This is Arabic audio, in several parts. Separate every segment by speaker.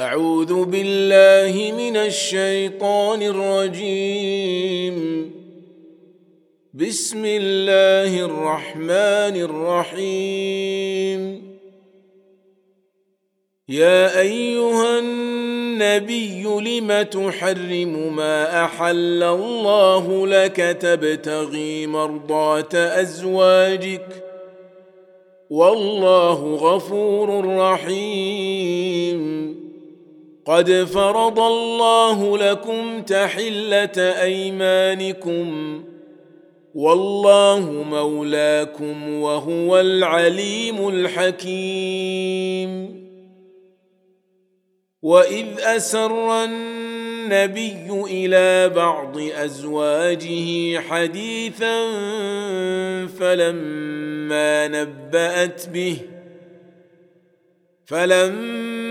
Speaker 1: أعوذ بالله من الشيطان الرجيم بسم الله الرحمن الرحيم يا أيها النبي لم تحرم ما أحل الله لك تبتغي مرضاة أزواجك والله غفور رحيم قد فرض الله لكم تحله ايمانكم والله مولاكم وهو العليم الحكيم واذ اسر النبي الى بعض ازواجه حديثا فلما نبات به فلما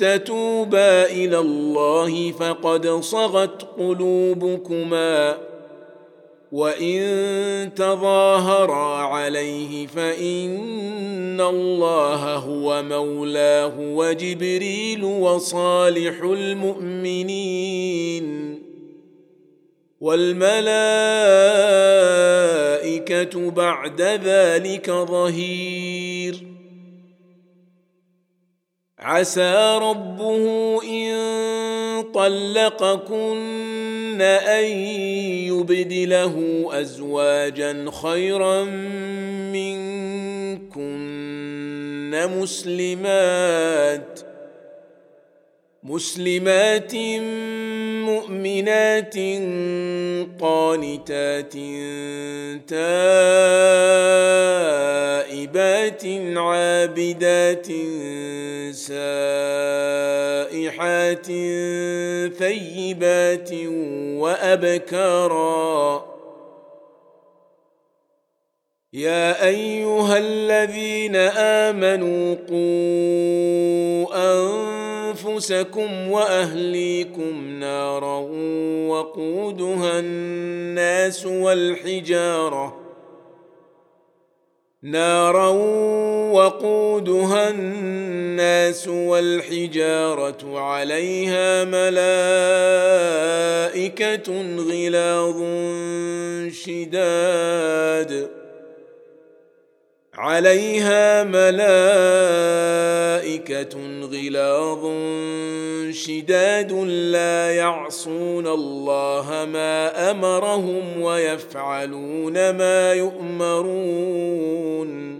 Speaker 1: تتوبا الى الله فقد صغت قلوبكما وان تظاهرا عليه فان الله هو مولاه وجبريل وصالح المؤمنين والملائكه بعد ذلك ظهير عسى ربه ان طلقكن ان يبدله ازواجا خيرا منكن مسلمات مسلمات مؤمنات قانتات تائبات عابدات سائحات ثيبات وابكارا يا ايها الذين امنوا قوا انفسكم واهليكم نارا وقودها الناس والحجاره نارا وقودها الناس والحجاره عليها ملائكه غلاظ شداد عليها ملائكة غلاظ شداد لا يعصون الله ما أمرهم ويفعلون ما يؤمرون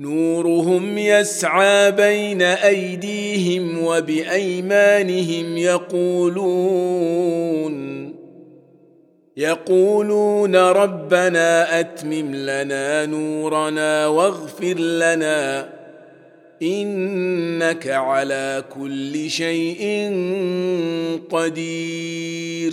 Speaker 1: نورهم يسعى بين ايديهم وبايمانهم يقولون يقولون ربنا اتمم لنا نورنا واغفر لنا انك على كل شيء قدير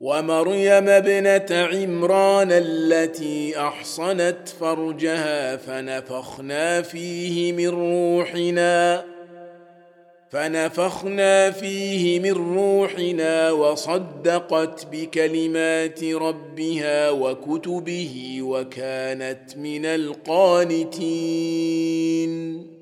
Speaker 1: ومريم ابنه عمران التي احصنت فرجها فنفخنا فيه من روحنا فنفخنا فيه من روحنا وصدقت بكلمات ربها وكتبه وكانت من القانتين